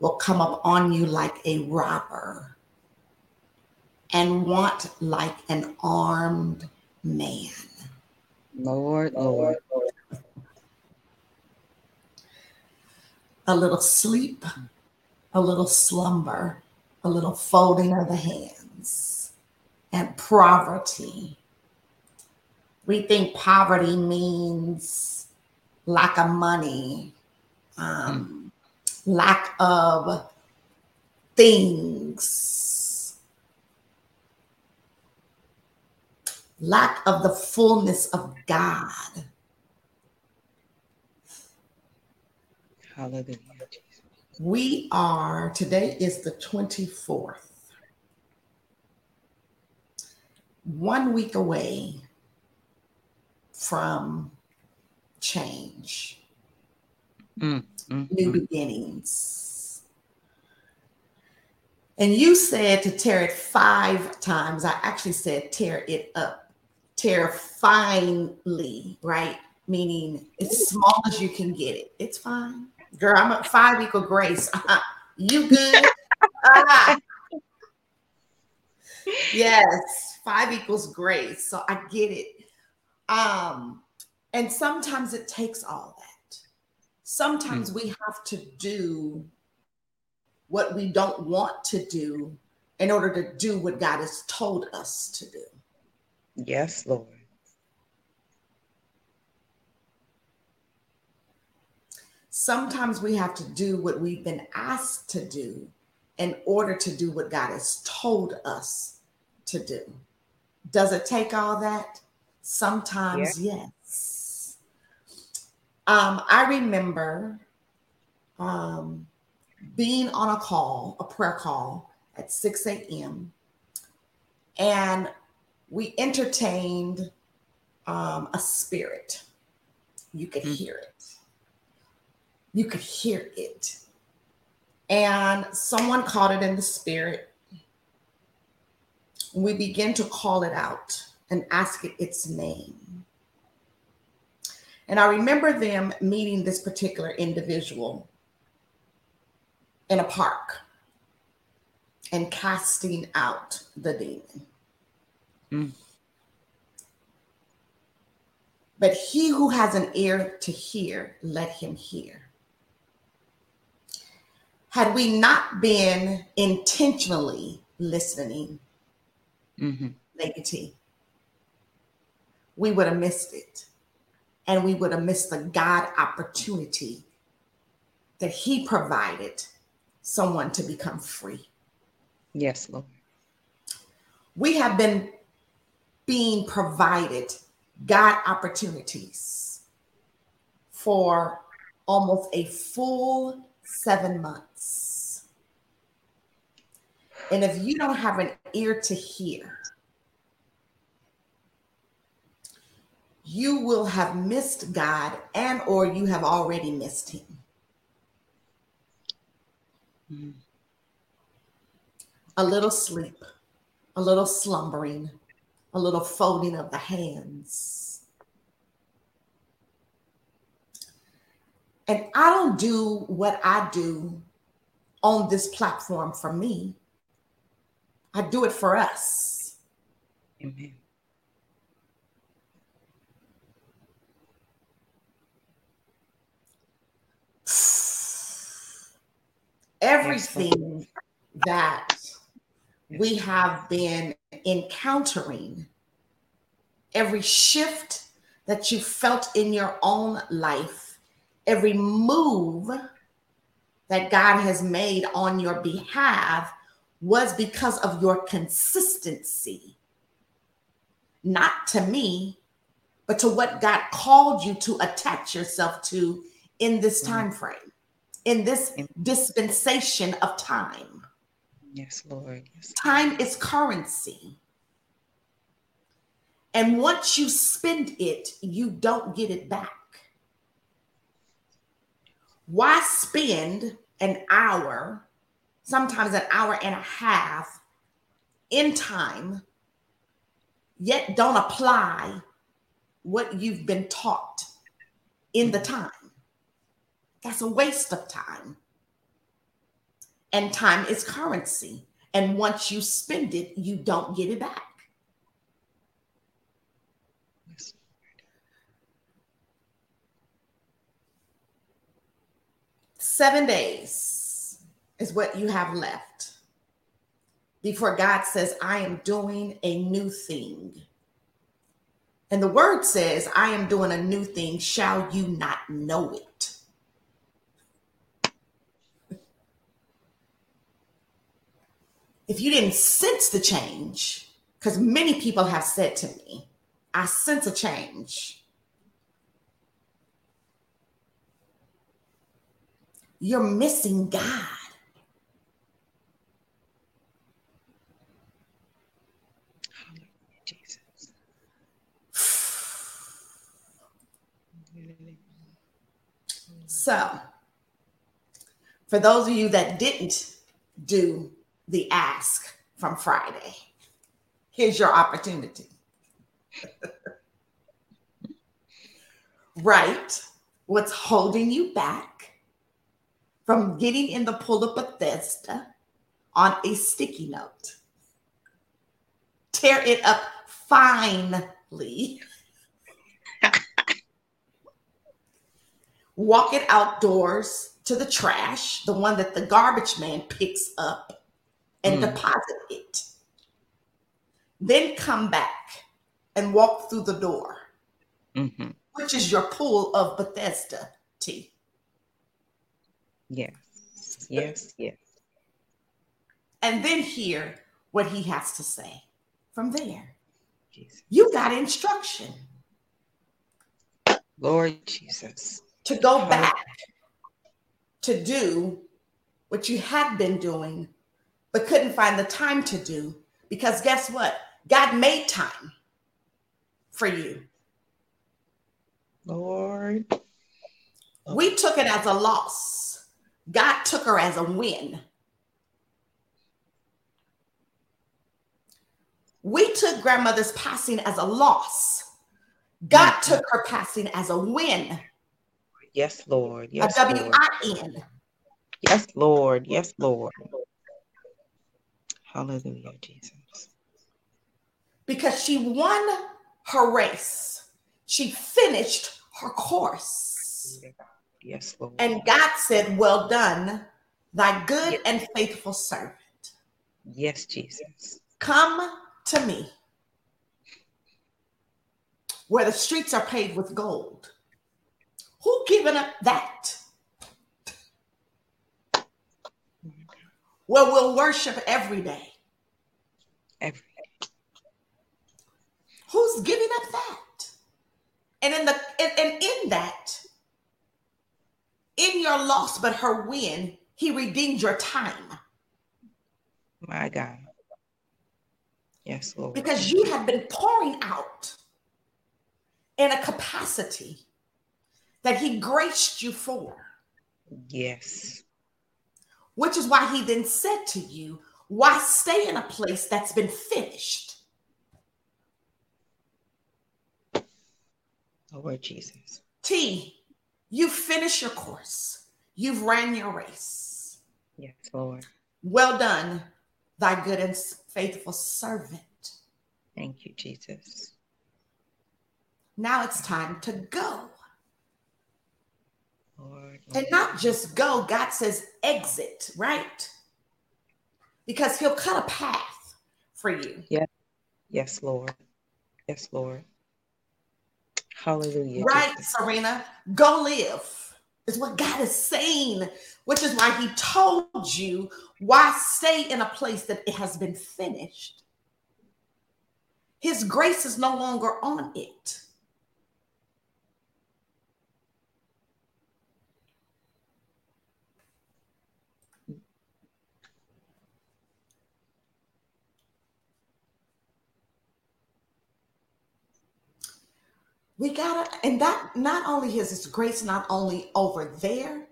will come up on you like a robber and want like an armed man. Lord, Lord. A little sleep, a little slumber, a little folding of the hands, and poverty. We think poverty means lack of money, um, lack of things, lack of the fullness of God. Hallelujah. We are, today is the 24th, one week away from change, Mm, mm, new mm. beginnings. And you said to tear it five times. I actually said tear it up, tear finely, right? Meaning as small as you can get it. It's fine. Girl, I'm at five equal grace. you good? Ah. Yes, five equals grace. So I get it. Um, and sometimes it takes all that. Sometimes we have to do what we don't want to do in order to do what God has told us to do. Yes, Lord. Sometimes we have to do what we've been asked to do in order to do what God has told us to do. Does it take all that? Sometimes, yes. Um, I remember um, being on a call, a prayer call at 6 a.m., and we entertained um, a spirit. You could Mm. hear it. You could hear it. And someone caught it in the spirit. We begin to call it out and ask it its name. And I remember them meeting this particular individual in a park and casting out the demon. Mm. But he who has an ear to hear, let him hear. Had we not been intentionally listening, hmm Lady T, we would have missed it. And we would have missed the God opportunity that He provided someone to become free. Yes, Lord. We have been being provided God opportunities for almost a full seven months. And if you don't have an ear to hear, you will have missed God and or you have already missed him. Mhm. A little sleep, a little slumbering, a little folding of the hands. And I don't do what I do on this platform for me. I do it for us. Amen. Everything that we have been encountering, every shift that you felt in your own life, every move that God has made on your behalf was because of your consistency. Not to me, but to what God called you to attach yourself to in this mm-hmm. time frame, in this dispensation of time. Yes, Lord. Yes. Time is currency. And once you spend it, you don't get it back. Why spend an hour, sometimes an hour and a half in time, yet don't apply what you've been taught in the time? That's a waste of time. And time is currency. And once you spend it, you don't get it back. Seven days is what you have left before God says, I am doing a new thing. And the word says, I am doing a new thing. Shall you not know it? If you didn't sense the change, because many people have said to me, I sense a change. You're missing God. Jesus. So, for those of you that didn't do the ask from Friday, here's your opportunity. Write what's holding you back from getting in the pool of Bethesda on a sticky note. Tear it up finely. Walk it outdoors to the trash, the one that the garbage man picks up and Mm. deposit it. Then come back and walk through the door, hmm which is your pool of Bethesda tea. Yes. Yes. Yes. and then hear what he has to say from there. Jesus. You got instruction Lord Jesus. to go back to do what you had been doing, but couldn't find the time to do. Because guess what? God made time for you. Lord. We took it as a loss, God took her as a win. We took grandmother's passing as a loss. God Mhm. took her passing as a win. Yes, Lord. Yes, W Lord. I N. Yes, Lord. Yes, Lord. Hallelujah, Jesus. because she won her race. She finished her course. Yes, Lord. And God said, Well done, thy good and faithful servant. yes, Jesus. Come to me where the streets are paved with gold. Who given up that? Where we'll worship every day. Every day. Who's giving up that? And in the and, and in that, in your loss but her win, he redeemed your time my God. Yes, Lord. because you had been pouring out in a capacity that he graced you for, Yes. which is why he then said to you, Why stay in a place that's been finished? Oh, Lord Jesus. T, you finish your course, you've ran your race. Yes, Lord. Well done, thy good and faithful servant. Thank you, Jesus. Now it's time to go. Lord. And not just go, God says exit, right? Because he'll cut a path for you. Yeah. Yes, Lord. Yes, Lord. Hallelujah. Right. Serena? Go live is what God is saying, which is why he told you why stay in a place that it has been finished. His grace is no longer on it. We gotta, and that not only is His grace not only over there,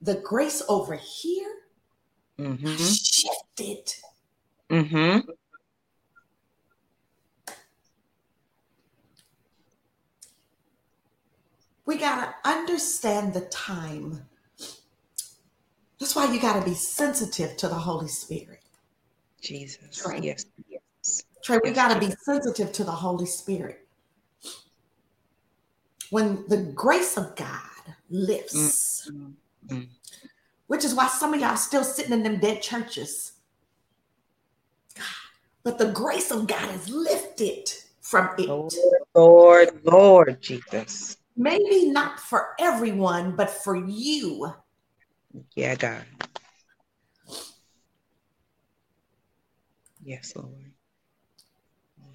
the grace over here Mm-hmm. shifted. Mm-hmm. We gotta understand the time. That's why you gotta be sensitive to the Holy Spirit. Jesus. Right. Yes. Yes. Trey, we Yes, got to be sensitive to the Holy Spirit. When the grace of God lifts, Mm, mm. which is why some of y'all still sitting in them dead churches. But the grace of God is lifted from it. Lord, Lord, Lord Jesus. Maybe not for everyone, but for you. Yeah, God. Yes, Lord.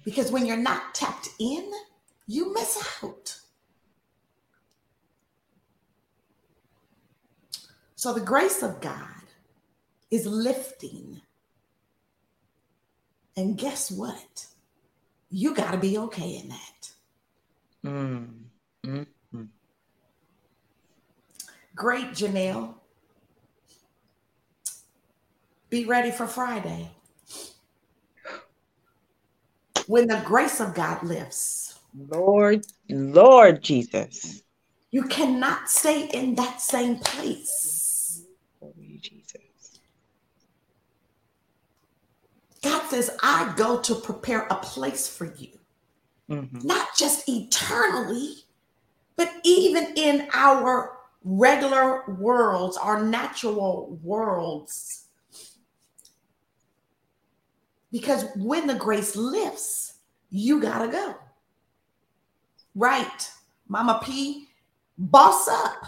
Because when you're not tapped in, you miss out. So the grace of God is lifting. And guess what? You got to be okay in that. Mm, mm, mm. Great, Janelle. Be ready for Friday. When the grace of God lifts, Lord, Lord Jesus. you cannot stay in that same place. Holy Jesus. God says, I go to prepare a place for you, Mhm. not just eternally, but even in our regular worlds, our natural worlds. Because when the grace lifts, you got to go. Right. Mama P, boss up.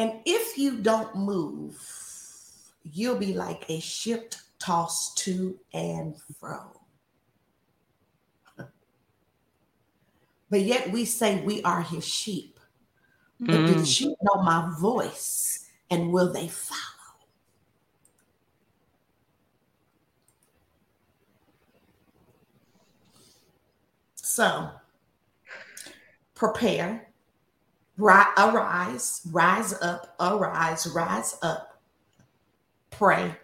And if you don't move, you'll be like a ship tossed to and fro. But yet we say we are his sheep. But do the Mm. sheep know my voice and will they follow? So prepare, arise, rise up, arise, rise up, pray,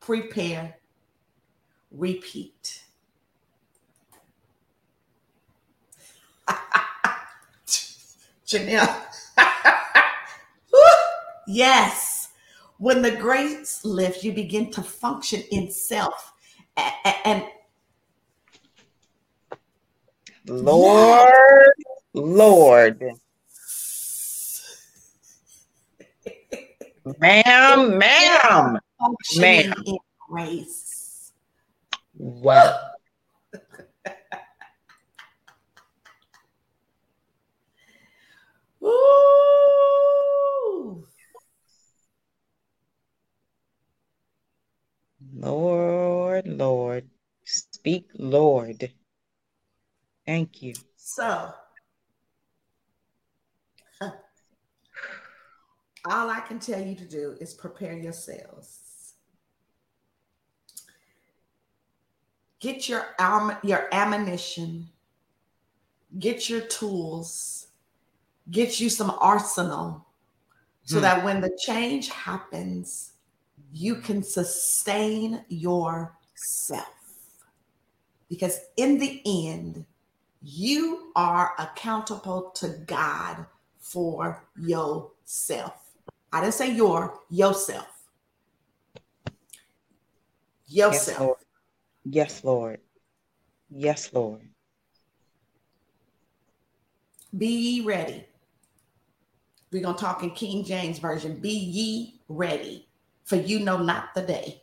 prepare, repeat. Janelle. Yes. When the grace lifts, you begin to function in self. And Lord, Lord. Ma'am, ma'am. Ma'am. in grace. Wow. Woo! Lord, Lord. Speak, Lord. Thank you. So, huh, all I can tell you to do is prepare yourselves. Get your your ammunition. Get your tools. Get you some arsenal, so Hmm. that when the change happens, you can sustain yourself. Because in the end, you are accountable to God for yourself. I didn't say your, yourself. Yourself. Yes, Lord. Yes, Lord. Yes, Lord. Be ye ready. We're going to talk in King James Version. Be ye ready, for you know not the day.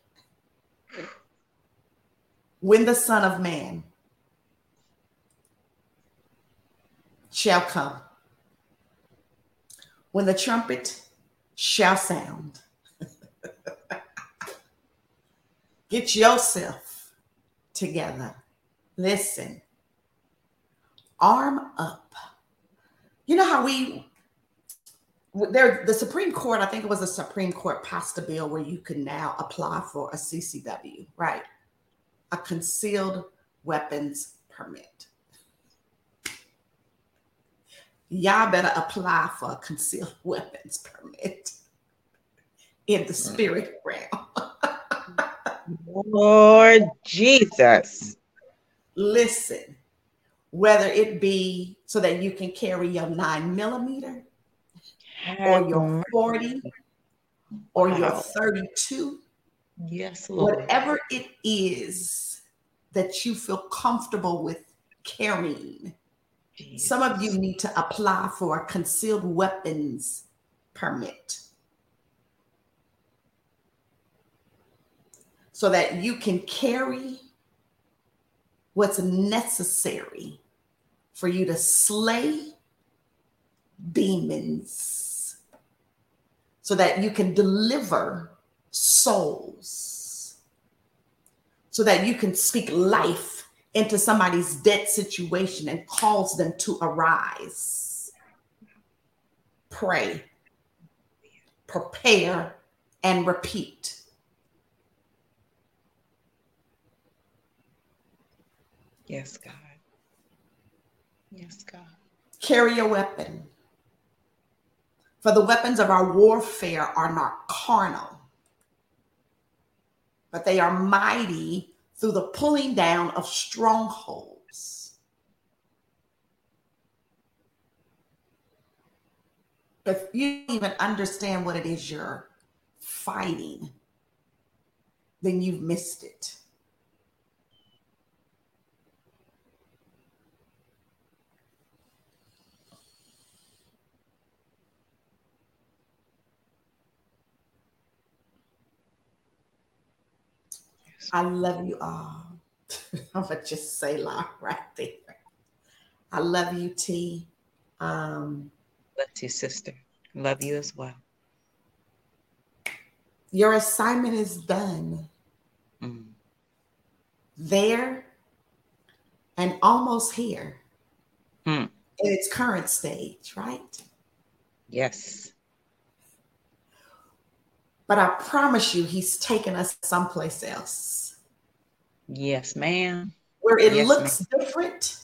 When the Son of Man shall come, when the trumpet shall sound. Get yourself together. Listen, arm up. You know how we there the Supreme Court, I think it was a Supreme Court passed a bill where you can now apply for a CCW, right? A concealed weapons permit. Y'all better apply for a concealed weapons permit in the mm. spirit realm. Lord Jesus. Listen, whether it be so that you can carry your nine millimeter or your 40 or your 32. Yes, Lord. Whatever it is that you feel comfortable with carrying. Some of you need to apply for a concealed weapons permit. So that you can carry what's necessary for you to slay demons. So that you can deliver souls, so that you can speak life into somebody's debt situation and cause them to arise. Pray, prepare, and repeat. Yes, God. Yes, God. Carry a weapon. For the weapons of our warfare are not carnal, but they are mighty through the pulling down of strongholds. If you even understand what it is you're fighting, then you've missed it. I love you all. I'm gonna just say la right there. I love you, Tee. Um, love you, sister. Love you as well. Your assignment is done. Mm. There and almost here mm. in its current stage, right? Yes. But I promise you, he's taken us someplace else. Yes, ma'am. Where it yes, looks ma'am. different,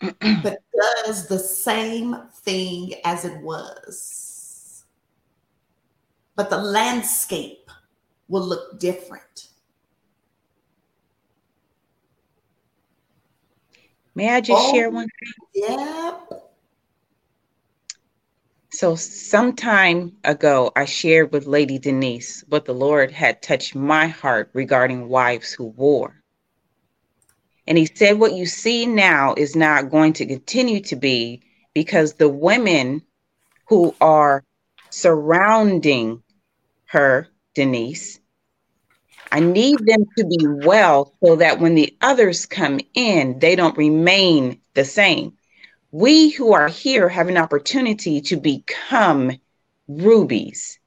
but does the same thing as it was. But the landscape will look different. May I just oh, share one thing? Yep. So, some time ago, I shared with Lady Denise what the Lord had touched my heart regarding wives who war. And he said, What you see now is not going to continue to be because the women who are surrounding her, Denise, I need them to be well so that when the others come in, they don't remain the same we who are here have an opportunity to become rubies,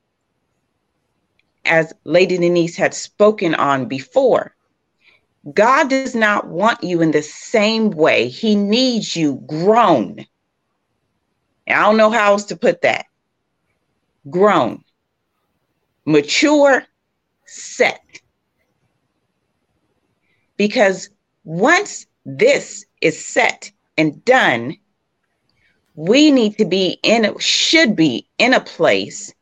as Lady Denise had spoken on before. God does not want you in the same way. He needs you grown. I don't know how else to put that. Grown, mature, set. Because once this is set and done, we need to be in should be in a place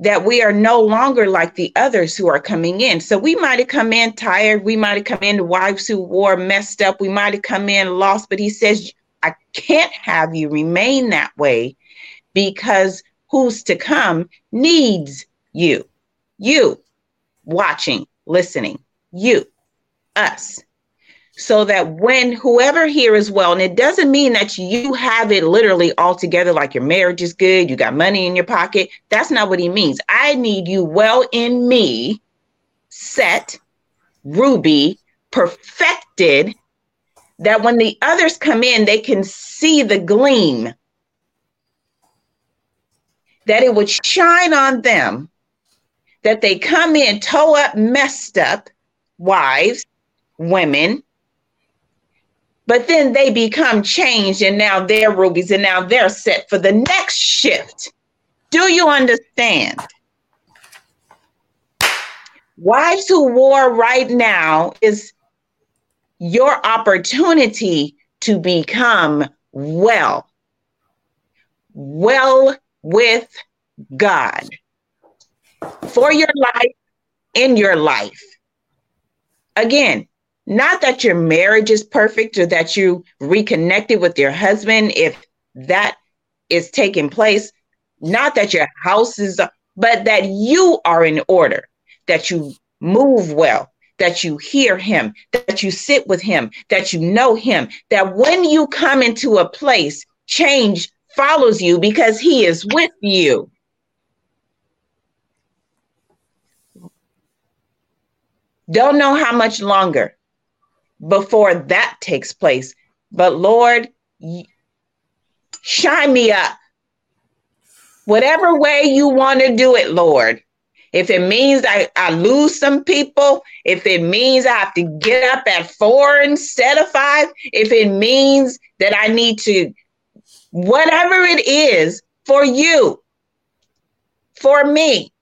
that we are no longer like the others who are coming in. So we might have come in tired. We might have come in wives who wore messed up. We might have come in lost, but he says, I can't have you remain that way because who's to come needs you. You watching, listening, you, us so that when whoever here is well, and it doesn't mean that you have it literally all together, like your marriage is good, you got money in your pocket. That's not what he means. I need you well in me, set, ruby, perfected, that when the others come in, they can see the gleam, that it would shine on them, that they come in toe up, messed up, wives, women, but then they become changed and now they're rubies and now they're set for the next shift. Do you understand? Wives who war right now is your opportunity to become well, well with God for your life, in your life. Again, not that your marriage is perfect or that you reconnected with your husband if that is taking place. Not that your house is, but that you are in order, that you move well, that you hear him, that you sit with him, that you know him, that when you come into a place, change follows you because he is with you. Don't know how much longer before that takes place. But Lord, shine me up. Whatever way you want to do it, Lord. If it means I, I lose some people, if it means I have to get up at four instead of five, if it means that I need to, whatever it is for you, for me,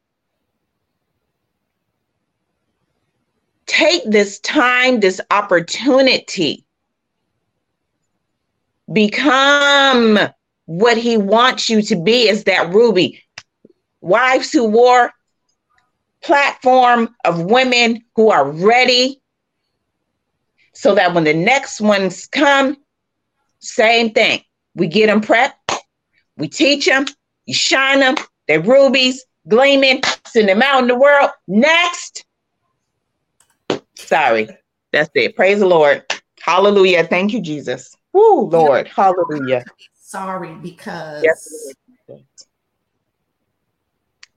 take this time, this opportunity, become what he wants you to be as that ruby. Wives who war platform of women who are ready so that when the next ones come, same thing. We get them prepped, we teach them, you shine them, they're rubies, gleaming, send them out in the world. Next, Sorry. That's it. Praise the Lord. Hallelujah. Thank you, Jesus. Woo, Lord. Hallelujah. Sorry, because yes.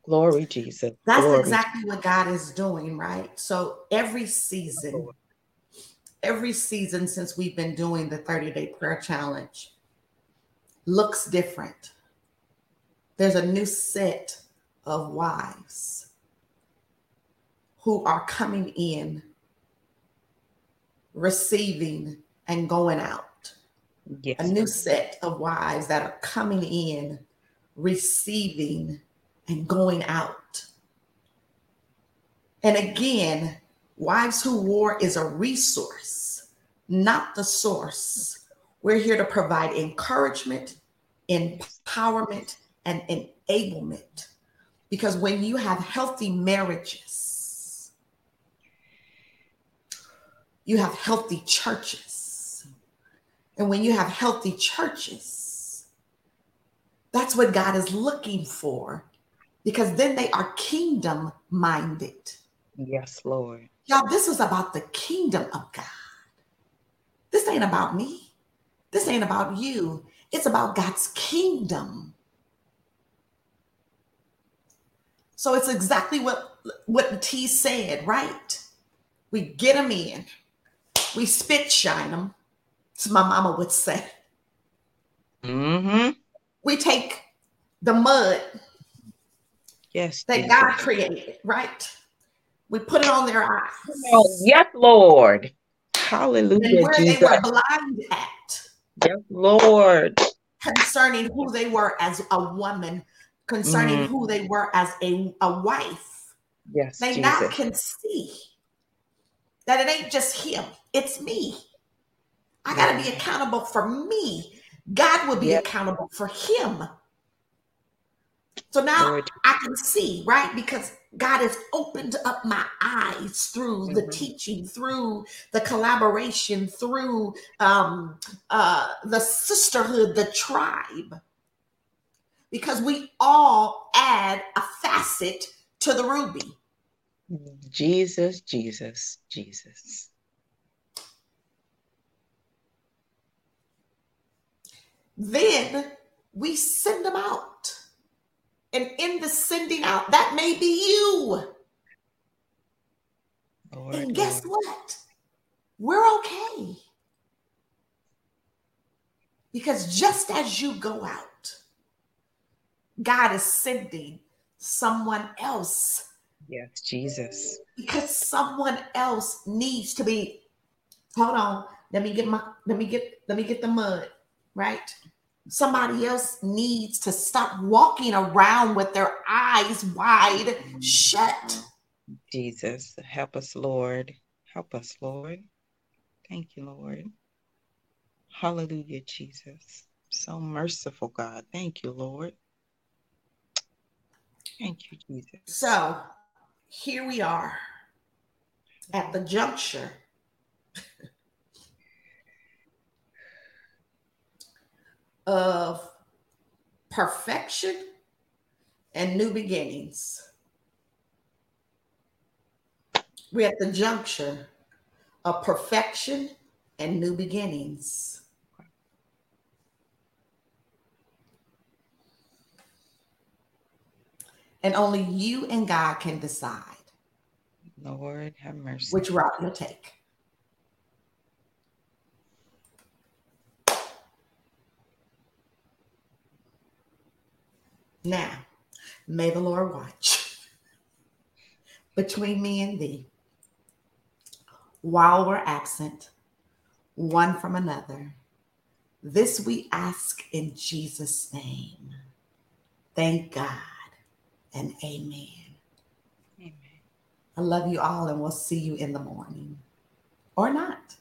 Glory, Jesus. That's Glory. exactly what God is doing, right? So every season, every season since we've been doing the 30 day prayer challenge looks different. There's a new set of wives who are coming in receiving and going out. Yes. A new set of wives that are coming in, receiving and going out. And again, Wives Who War is a resource, not the source. We're here to provide encouragement, empowerment, and enablement. Because when you have healthy marriages, you have healthy churches. And when you have healthy churches, that's what God is looking for because then they are kingdom minded. Yes, Lord. Y'all, this is about the kingdom of God. This ain't about me. This ain't about you. It's about God's kingdom. So it's exactly what what Tee said, right? We get them in. We spit shine them, as my mama would say. Mm-hmm. We take the mud yes, that Jesus. God created, right? We put it on their eyes. Oh, yes, Lord. Hallelujah. And where Jesus. they were blind at. Yes, Lord. Concerning who they were as a woman, concerning mm. who they were as a, a wife. Yes. They Jesus. now can see that it ain't just him, it's me. I got to be accountable for me. God will be yep. accountable for him. So now Lord. I can see, right? Because God has opened up my eyes through mm-hmm. the teaching, through the collaboration, through um, uh, the sisterhood, the tribe. Because we all add a facet to the ruby. Jesus, Jesus, Jesus. Then we send them out. And in the sending out, that may be you. Lord, and guess Lord. what? We're okay. Because just as you go out, God is sending someone else. Yes, Jesus. Because someone else needs to be. Hold on. Let me get my let me get let me get the mud, right? Somebody else needs to stop walking around with their eyes wide shut. Jesus, help us, Lord. Help us, Lord. Thank you, Lord. Hallelujah, Jesus. So merciful, God. Thank you, Lord. Thank you, Jesus. So here we are at the juncture of perfection and new beginnings. We're at the juncture of perfection and new beginnings. And only you and God can decide. Lord, have mercy. Which route you'll take. Now, may the Lord watch between me and thee while we're absent, one from another. This we ask in Jesus' name. Thank God and amen. Amen. I love you all, and we'll see you in the morning or not.